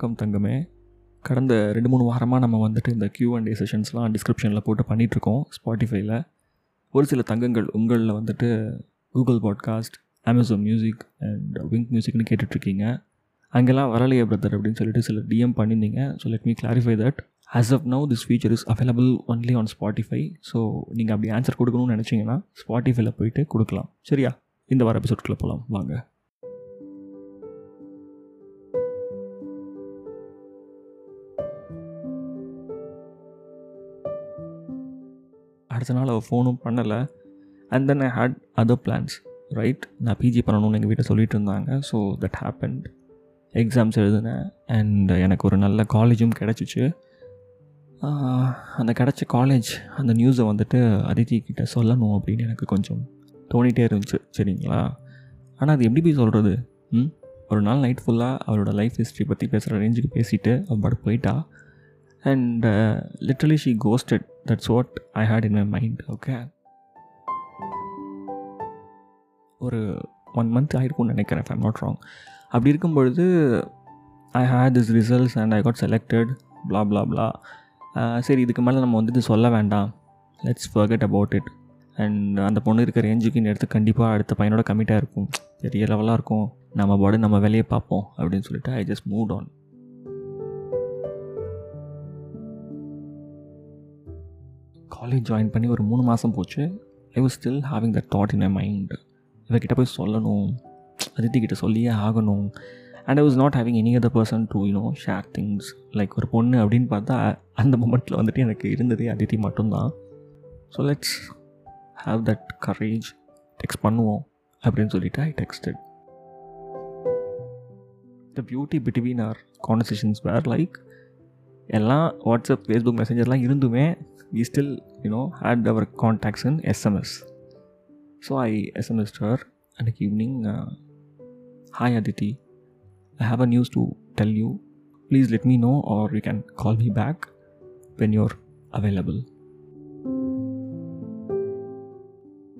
வணக்கம் தங்கமே. கடந்த ரெண்டு மூணு வாரமாக நம்ம வந்துட்டு இந்த கியூ அண்ட் ஏ செஷன்ஸ்லாம் டிஸ்கிரிப்ஷனில் போட்டு பண்ணிகிட்ருக்கோம் ஸ்பாட்டிஃபைல ஒரு சில தங்கங்கள் உங்களில் வந்துட்டு Google podcast Amazon music and Wynk மியூசிக்னு கேட்டுட்ருக்கீங்க. அங்கெல்லாம் வரலையே பிரதர் அப்படின்னு சொல்லிட்டு சில டிஎம் பண்ணியிருந்தீங்க. So let me clarify that as of now this feature is available only on Spotify so நீங்கள் அப்படி ஆன்சர் கொடுக்கணும்னு நினச்சிங்கன்னா ஸ்பாட்டிஃபைல போயிட்டு கொடுக்கலாம். சரியா? இந்த வார எபிசோட்குள்ளே போகலாம் வாங்க. அடுத்த நாள் அவள் ஃபோனும் பண்ணலை. And then I had other plans right நான் பிஜி பண்ணணும்னு எங்கள் வீட்டை சொல்லிட்டு இருந்தாங்க. ஸோ தட் ஹேப்பன்ட் எக்ஸாம்ஸ் எழுதினேன். அண்ட் எனக்கு ஒரு நல்ல காலேஜும் கிடச்சிச்சு. அந்த கிடச்ச காலேஜ் அந்த நியூஸை வந்துட்டு அதித்தி கிட்ட சொல்லணும் அப்படின்னு எனக்கு கொஞ்சம் தோணிகிட்டே இருந்துச்சு சரிங்களா? ஆனால் அது எப்படி போய் சொல்கிறது ம்? ஒரு நாள் நைட் ஃபுல்லாக அவளோட லைஃப் ஹிஸ்ட்ரி பற்றி பேசுகிற ரேஞ்சுக்கு பேசிவிட்டு அவள் பாட்டு போயிட்டா. And literally she ghosted that's what I had in my mind okay ஒரு ஒன் மந்த் ஆகிருக்கும்னு நினைக்கிறேன் ஐம் நாட் ராங் அப்படி இருக்கும் பொழுது I had this results and I got selected blah blah blah சரி இதுக்கு மேலே நம்ம வந்துட்டு சொல்ல வேண்டாம். Let's forget about it and அந்த பொண்ணு இருக்கிற ரேஞ்சுக்கு எடுத்து கண்டிப்பாக அடுத்த பையனோட கமிட்டாக இருக்கும். பெரிய லெவலாக இருக்கும். நம்ம பாடு நம்ம வேலையை பார்ப்போம் அப்படின்னு சொல்லிட்டு I just move on college join பண்ணி ஒரு மூணு மாதம் போச்சு. I was still having that thought in I mind இவர்கிட்ட போய் சொல்லணும். அதித்தி கிட்ட சொல்லியே ஆகணும். And I was not having any other person to you know share things like ஒரு பொண்ணு அப்படின்னு பார்த்தா அந்த மூமெண்ட்டில் வந்துட்டு எனக்கு இருந்ததே அதித்தி மட்டும்தான். So let's have that courage text பண்ணுவோம் அப்படின்னு சொல்லிட்டு I texted the beauty between our conversations where like எல்லாம் வாட்ஸ்அப் ஃபேஸ்புக் மெசேஞ்சர்லாம் இருந்துமே we still you know had our contacts in SMS so I SMS her அன்னைக்கு evening hi Aditi I have a news to tell you please let me know or you can call me back when you're available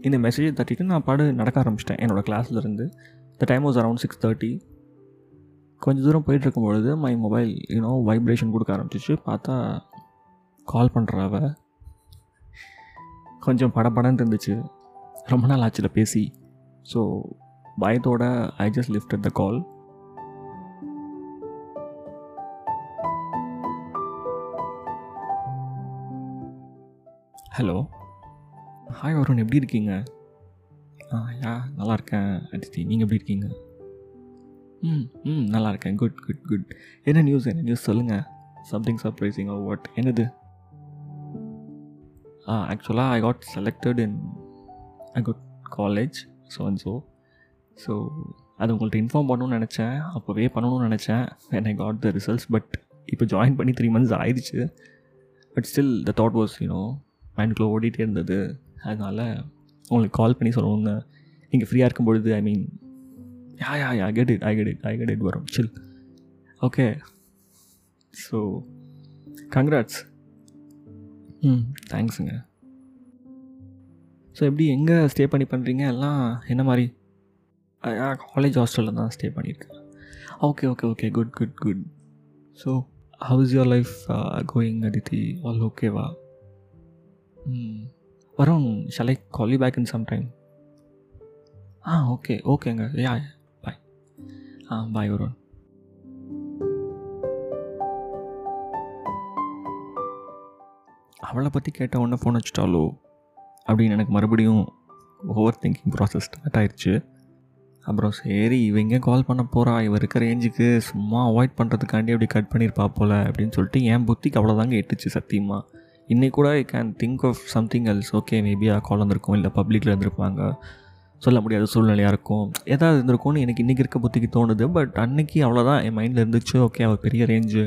இந்த மெசேஜை தட்டிட்டு நான் பாடு நடக்க ஆரம்பிச்சிட்டேன். என்னோடய கிளாஸ்லேருந்து the time was around six thirty கொஞ்சம் தூரம் போயிட்டுருக்கும் பொழுது மை மொபைல் யூனோ வைப்ரேஷன் கொடுக்க ஆரம்பிச்சிச்சு. பார்த்தா கால் பண்ணுறாவ கொஞ்சம் படப்படன்னு இருந்துச்சு. ரொம்ப நாள் ஆச்சுல பேசி. ஸோ பயத்தோட I just lift the call hello hi Varun எப்படி இருக்கீங்க? ஆ யா நல்லா இருக்கேன் அதித்தி நீங்கள் எப்படி இருக்கீங்க? ம் ம் நல்லா இருக்கேன் குட் குட் குட் என்ன நியூஸ் என்ன நியூஸ் சொல்லுங்கள் சம்திங் சர்ப்ரைசிங் ஆர் வாட் என்னது? ஆ ஆக்சுவலாக I got selected in I good college so and so so அது உங்கள்கிட்ட இன்ஃபார்ம் பண்ணணும்னு நினச்சேன். அப்போவே பண்ணணும்னு நினச்சேன். When I got the results but இப்போ ஜாயின் பண்ணி த்ரீ மந்த்ஸ் ஆயிடுச்சு. But still the thought was you know மைண்டுக்குள்ளே ஓடிட்டே இருந்தது. அதனால் உங்களுக்கு கால் பண்ணி சொல்லணும்னு நீங்கள் ஃப்ரீயாக இருக்கும் பொழுது I mean yeah yeah yeah get it I get it I get it வரும் சில் ஓகே ஸோ கங்க்ராட்ஸ் ம் தேங்க்ஸுங்க ஸோ எப்படி எங்கே ஸ்டே பண்ணி பண்ணுறீங்க எல்லாம் என்ன மாதிரி? காலேஜ் ஹாஸ்டலில் தான் ஸ்டே பண்ணியிருக்கேன் okay okay okay good good good so how is your life going Aditi all ஓகேவா ம் வரும் shall I call you back in some time ah okay ஓகேங்க யா பாய் ஆ பாய் வருண் அவளை பற்றி கேட்ட உடனே ஃபோன் வச்சுட்டாலோ அப்படின்னு எனக்கு மறுபடியும் ஓவர் திங்கிங் ப்ராசஸ் ஸ்டார்ட் ஆயிடுச்சு அப்புறம் சரி இவங்க கால் பண்ண போகிறா இவ இருக்கிற ரேஞ்சுக்கு சும்மா அவாய்ட் பண்ணுறதுக்காண்டி அப்படி கட் பண்ணியிருப்பா போல் அப்படின்னு சொல்லிட்டு என் புத்திக்கு அவ்வளோதாங்க எட்டுச்சு சத்தியமாக இன்றைக்கூட I can think of something else okay maybe ah call வந்திருக்கும் இல்லை பப்ளிக்கில் இருந்திருப்பாங்க. சொல்ல முடியாத சூழ்நிலையாக இருக்கும். ஏதாவது இருந்திருக்கும்னு எனக்கு இன்றைக்கி இருக்க புத்திக்கு தோணுது. பட் அன்னைக்கு அவ்வளோதான் என் மைண்டில் இருந்துச்சு. ஓகே அவள் பெரிய ரேஞ்சு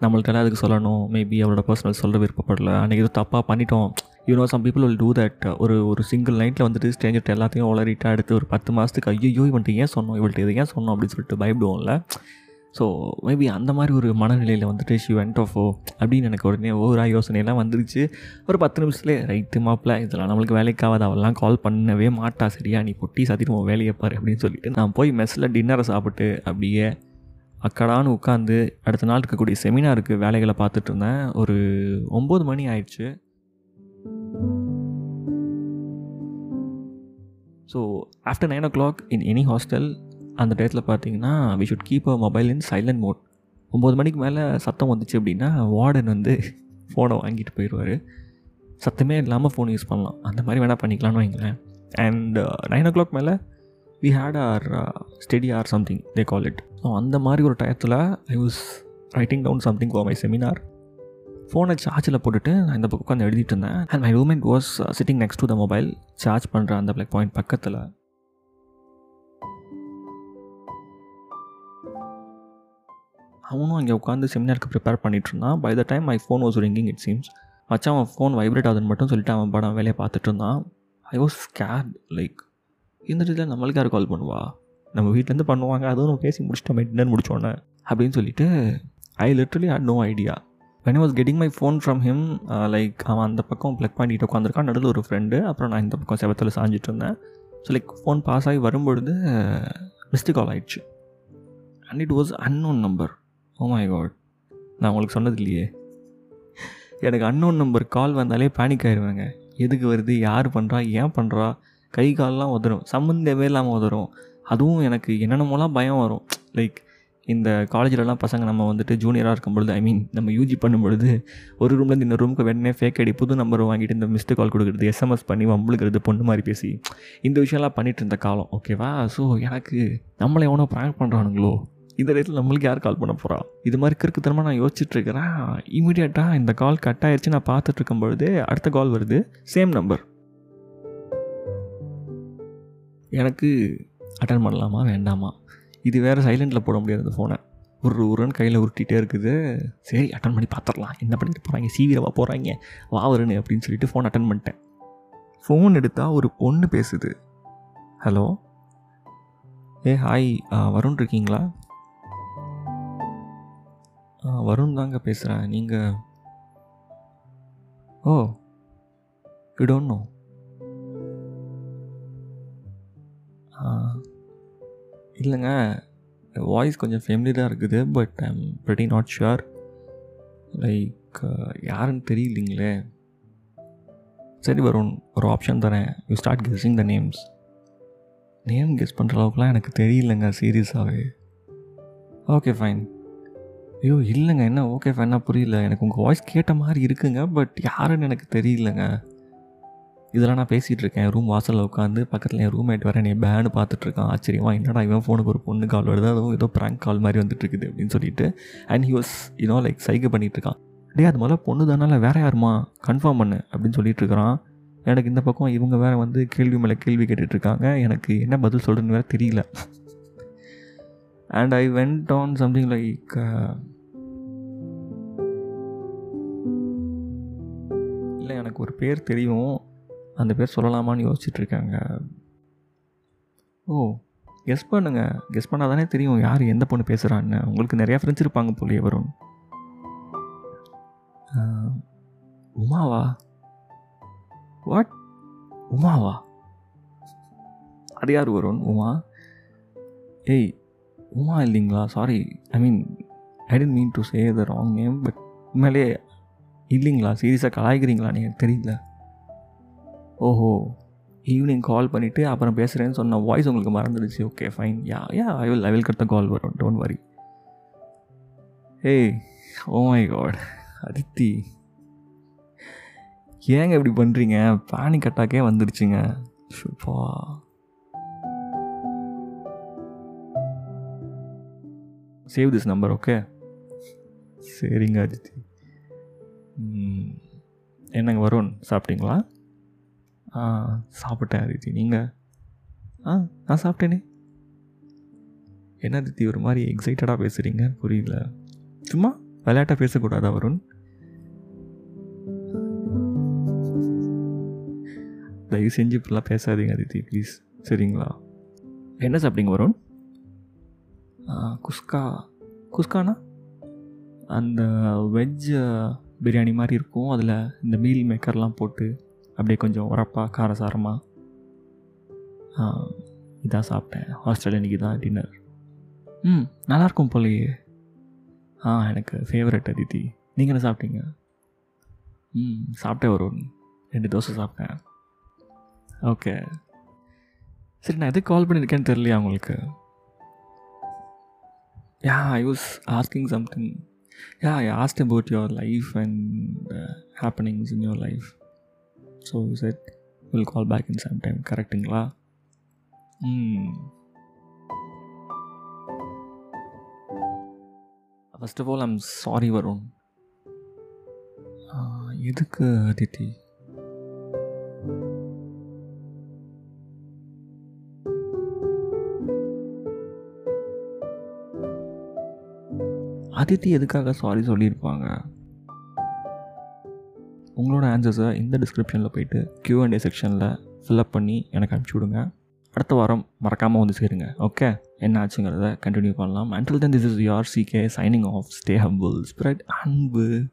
நம்மள்ட்டெல்லாம் அதுக்கு சொல்லணும்? மேபி அவளோட பர்சனல் சொல்ல விருப்பப்படல. அன்றைக்கி ஏதோ தப்பாக பண்ணிட்டோம். You know some people will do that ஒரு ஒரு சிங்கிள் நைட்டில் வந்துட்டு ஸ்ட்ரேஞ்சர்ட்ட எல்லாத்தையும் உளறிட்டா எடுத்து ஒரு பத்து மாதத்துக்கு ஐயோ இவன்ட்டு ஏன் சொன்னோம்? இவள்கிட்ட இது ஏன் சொன்னோம்? அப்படின்னு சொல்லிட்டு பயப்படுவோம்ல. ஸோ மேபி அந்த மாதிரி ஒரு மனநிலையில் வந்துட்டு ஷி வெண்ட் ஆஃப் ஓ அப்படின்னு எனக்கு உடனே ஓவராக யோசனையெல்லாம் வந்துருச்சு. ஒரு பத்து நிமிஷத்துலேயே ரைட்டு மாப்பிள்ள இதெல்லாம் நம்மளுக்கு வேலைக்காவது அவெல்லாம் கால் பண்ணவே மாட்டா. சரியா நீ பொட்டி சாத்திட்டு வேலையை பாரு அப்படின்னு சொல்லிட்டு நான் போய் மெஸ்ஸில் டின்னரை சாப்பிட்டு அப்படியே அக்கடான்னு உட்காந்து அடுத்த நாள் இருக்கக்கூடிய செமினாருக்கு வேலைகளை பார்த்துட்டு இருந்தேன். ஒரு ஒம்பது மணி ஆயிடுச்சு. So after nine o'clock in any hostel அந்த டயத்தில் பார்த்தீங்கன்னா we should keep a mobile in silent mode ஒம்பது மணிக்கு மேலே சத்தம் வந்துச்சு அப்படின்னா வார்டன் வந்து ஃபோனை வாங்கிட்டு போயிடுவார் சத்தமே இல்லாமல் ஃபோன் யூஸ் பண்ணலாம். அந்த மாதிரி வேணால் பண்ணிக்கலாம்னு வைங்களேன். அண்ட் நைன் ஓ கிளாக் மேலே we had our study or something they call it so அந்த மாதிரி ஒரு டயத்தில் I was writing down something for my seminar ஃபோனை சார்ஜில் போட்டுட்டு நான் இந்த பக்கம் உட்காந்து எழுதிட்டு இருந்தேன். And my roommate was sitting next to the mobile charge பண்ணுற அந்த பிளக் பாயிண்ட் பக்கத்தில். அவனும் அங்கே உட்காந்து செமினாருக்கு ப்ரிப்பேர் பண்ணிட்டு இருந்தான். By the time my phone was ringing it seems மச்சான் அவன் ஃபோன் வைப்ரேட் ஆகுதுன்னு மட்டும் சொல்லிட்டு அவன் படம் வேலையை பார்த்துட்டு இருந்தான். ஐ வாஸ் ஸ்கேட் லைக் இந்த இதில் நம்மளுக்கு யார் கால் பண்ணுவா? நம்ம வீட்டிலேருந்து பண்ணுவாங்க அதுவும் நம்ம பேசி முடிச்சிட்டோம் டின்னர் முடிச்சோன்னே அப்படின்னு சொல்லிட்டு I literally had no idea when I was getting my phone from him like அவன் அந்த பக்கம் ப்ளக் பண்ணிட்டு உட்காந்துருக்கான் நடுவில் ஒரு ஃப்ரெண்டு அப்புறம் நான் இந்த பக்கம் செவத்தில் சாஞ்சிட்டு இருந்தேன். ஸோ லைக் ஃபோன் பாஸ் ஆகி வரும்பொழுது மிஸ்டு கால் ஆயிடுச்சு. And it was unknown number oh my God நான் உங்களுக்கு சொன்னது இல்லையே. எனக்கு அன்னோன் நம்பர் கால் வந்தாலே பேனிக் ஆயிடுவேங்க எதுக்கு வருது யார் பண்ணுறா ஏன் பண்ணுறா கை கால்லாம் உதறும். சம்மந்தமே இல்லாமல் உதறும். அதுவும் எனக்கு என்னென்னமோலாம் பயம் வரும். லைக் இந்த காலேஜிலலாம் பசங்க நம்ம வந்துட்டு ஜூனியராக இருக்கும் பொழுது ஐ மீன் நம்ம யூஜி பண்ணும் பொழுது ஒரு ரூம்லேருந்து இன்னொரு ரூமுக்கு வேணே ஃபேக் அடி புது நம்பர் வாங்கிட்டு இந்த மிஸ்டு கால் கொடுக்குறது எஸ்எம்எஸ் பண்ணி வம்புழுக்கிறது பொண்ணு மாதிரி பேசி இந்த விஷயம்லாம் பண்ணிகிட்டு இருந்த காலம். ஓகேவா ஸோ எனக்கு நம்மளை எவனோ ப்ராங்க் பண்ணுறானுங்களோ இந்த இடத்துல நம்மளுக்கு யார் கால் பண்ண போகிறா இது மாதிரி கிறுக்குத்தனமாக நான் யோசிச்சுட்டு இருக்கிறேன். இமீடியட்டாக இந்த கால் கட் ஆயிடுச்சு நான் பார்த்துட்டு இருக்கும் பொழுது அடுத்த கால் வருது. சேம் நம்பர் எனக்கு அட்டன் பண்ணலாமா? வேண்டாமா? இது வேறு சைலண்டில் போட முடியாது அந்த ஃபோனை ஒரு ஒருன்னு கையில் உருட்டிகிட்டே இருக்குது. சரி அட்டன் பண்ணி பார்த்துடலாம். என்ன பண்ணிட்டு போகிறாங்க சீவிரவா போகிறாங்க வாவருன்னு அப்படின்னு சொல்லிட்டு ஃபோன் அட்டன் பண்ணிட்டேன். ஃபோன் எடுத்தால் ஒரு பொண்ணு பேசுது. ஹலோ ஏ ஹாய் வருண் இருக்கீங்களா? வருண் தாங்க பேசுகிறேன் நீங்கள் ஓ யூ டோன்ட் நோ இல்லைங்க வாய்ஸ் கொஞ்சம் ஃபெமிலியராக இருக்குது but I'm very not sure like யாருன்னு தெரியலிங்களே. சரி வருண் ஒரு ஆப்ஷன் தரேன். You start guessing the names name guess பண்ணுற அளவுக்குலாம் எனக்கு தெரியலங்க சீரியஸாகவே ஓகே ஃபைன் ஐயோ இல்லைங்க. என்ன ஓகே ஃபைனா புரியல. எனக்கு உங்கள் வாய்ஸ் கேட்ட மாதிரி இருக்குங்க பட் யாருன்னு எனக்கு தெரியலங்க. இதெல்லாம் நான் பேசிகிட்டு இருக்கேன். ரூம் வாசலில் உட்காந்து பக்கத்தில் என் ரூம்மேட் வேறு என்னை பேனு பார்த்துட்ருக்கான் ஆச்சரியமாக என்னடா இவன் ஃபோனுக்கு ஒரு பொண்ணு கால் வருது? அதுவும் ஏதோ ப்ராங்க் கால் மாதிரி வந்துட்டு இருக்குது அப்படின்னு சொல்லிட்டு. And he was you know like சைகை பண்ணிகிட்ருக்கான் டே அது முதல்ல பொண்ணு தானால வேறு யாருமா? கன்ஃபார்ம் பண்ணு அப்படின்னு சொல்லிட்டு இருக்கிறான். எனக்கு இந்த பக்கம் இவங்க வேறு வந்து கேள்வி மேலே கேள்வி கேட்டுட்ருக்காங்க எனக்கு என்ன பதில் சொல்கிறேன்னு வேற தெரியல. And I went on something like இல்லை எனக்கு ஒரு பேர் தெரியும். அந்த பேர் சொல்லலாமான்னு யோசிச்சுட்டு இருக்காங்க ஓ கெஸ் பண்ணுங்க. கெஸ் பண்ணால் தானே தெரியும் யார் எந்த பொண்ணு பேசுகிறான்னு உங்களுக்கு நிறையா ஃப்ரெண்ட்ஸ் இருப்பாங்க போலியே வரும் உமாவா? வாட் உமாவா? அது யார் வரும் உமா? ஏய் உமா இல்லைங்களா? Sorry I mean I didn't mean to say the wrong name but உண்மையிலே இல்லைங்களா? சீரியஸாக கலாய்க்கிறீங்களான்னு எனக்கு தெரியல. ஓஹோ. ஈவினிங் கால் பண்ணிவிட்டு அப்புறம் பேசுகிறேன்னு சொன்ன வாய்ஸ் உங்களுக்கு மறந்துடுச்சு. Okay fine ya ya I will I will cut the call வரும் டோன்ட் வரி ஏய் ஓ மை காட் அதித்தி ஏங்க இப்படி பண்ணுறீங்க பேனிக் அட்டாக்கே வந்துடுச்சுங்க. ஷுப்பா சேவ் திஸ் நம்பர் ஓகே சரிங்க அதித்தி என்னங்க வருண் சாப்பிட்டீங்களா? ஆ சாப்பிட்டேன் அதித்தி நீங்கள் ஆ நான் சாப்பிட்டேனே. என்ன அதித்தி ஒரு மாதிரி எக்ஸைட்டடாக பேசுகிறீங்க புரியல. சும்மா விளையாட்டாக பேசக்கூடாதா வருண்? தயவு செஞ்சு இப்படிலாம் பேசாதீங்க அதித்தி ப்ளீஸ் சரிங்களா? என்ன சாப்பிட்டீங்க வருண்? குஸ்கா குஸ்கானா? அந்த வெஜ் பிரியாணி மாதிரி இருக்கும். அதில் இந்த மீல் மேக்கர்லாம் போட்டு அப்படியே கொஞ்சம் உரப்பாக காரசாரமாக இதான் சாப்பிட்டேன். ஹாஸ்டல் இன்றைக்கி தான் டின்னர் ம் நல்லாயிருக்கும் போலையே. ஆ எனக்கு ஃபேவரட் அதித்தி. நீங்கள் என்ன சாப்பிட்டீங்க? ம் சாப்பிட்டேன் ஒரு ரெண்டு தோசை சாப்பிட்டேன். ஓகே சரி நான் எதுக்கு கால் பண்ணியிருக்கேன்னு தெரியலையா உங்களுக்கு? yeah I was asking something yeah I asked about your life and happenings in your life so set will call back in some time கரெக்டுங்களா ம் first of all I'm sorry Varun எதுக்கு அதித்தி அதித்தி எதுக்காக சாரி சொல்லியிருப்பாங்க? உங்களோட ஆன்சர்ஸை இந்த டிஸ்கிரிப்ஷனில் போயிட்டு Q&A செக்ஷனில் ஃபில்அப் பண்ணி எனக்கு அனுப்பிச்சி விடுங்க. அடுத்த வாரம் மறக்காமல் வந்து சேருங்க. ஓகே என்ன ஆச்சுங்கிறத கண்டினியூ பண்ணலாம். Until then this is your CK signing off stay humble spread anbu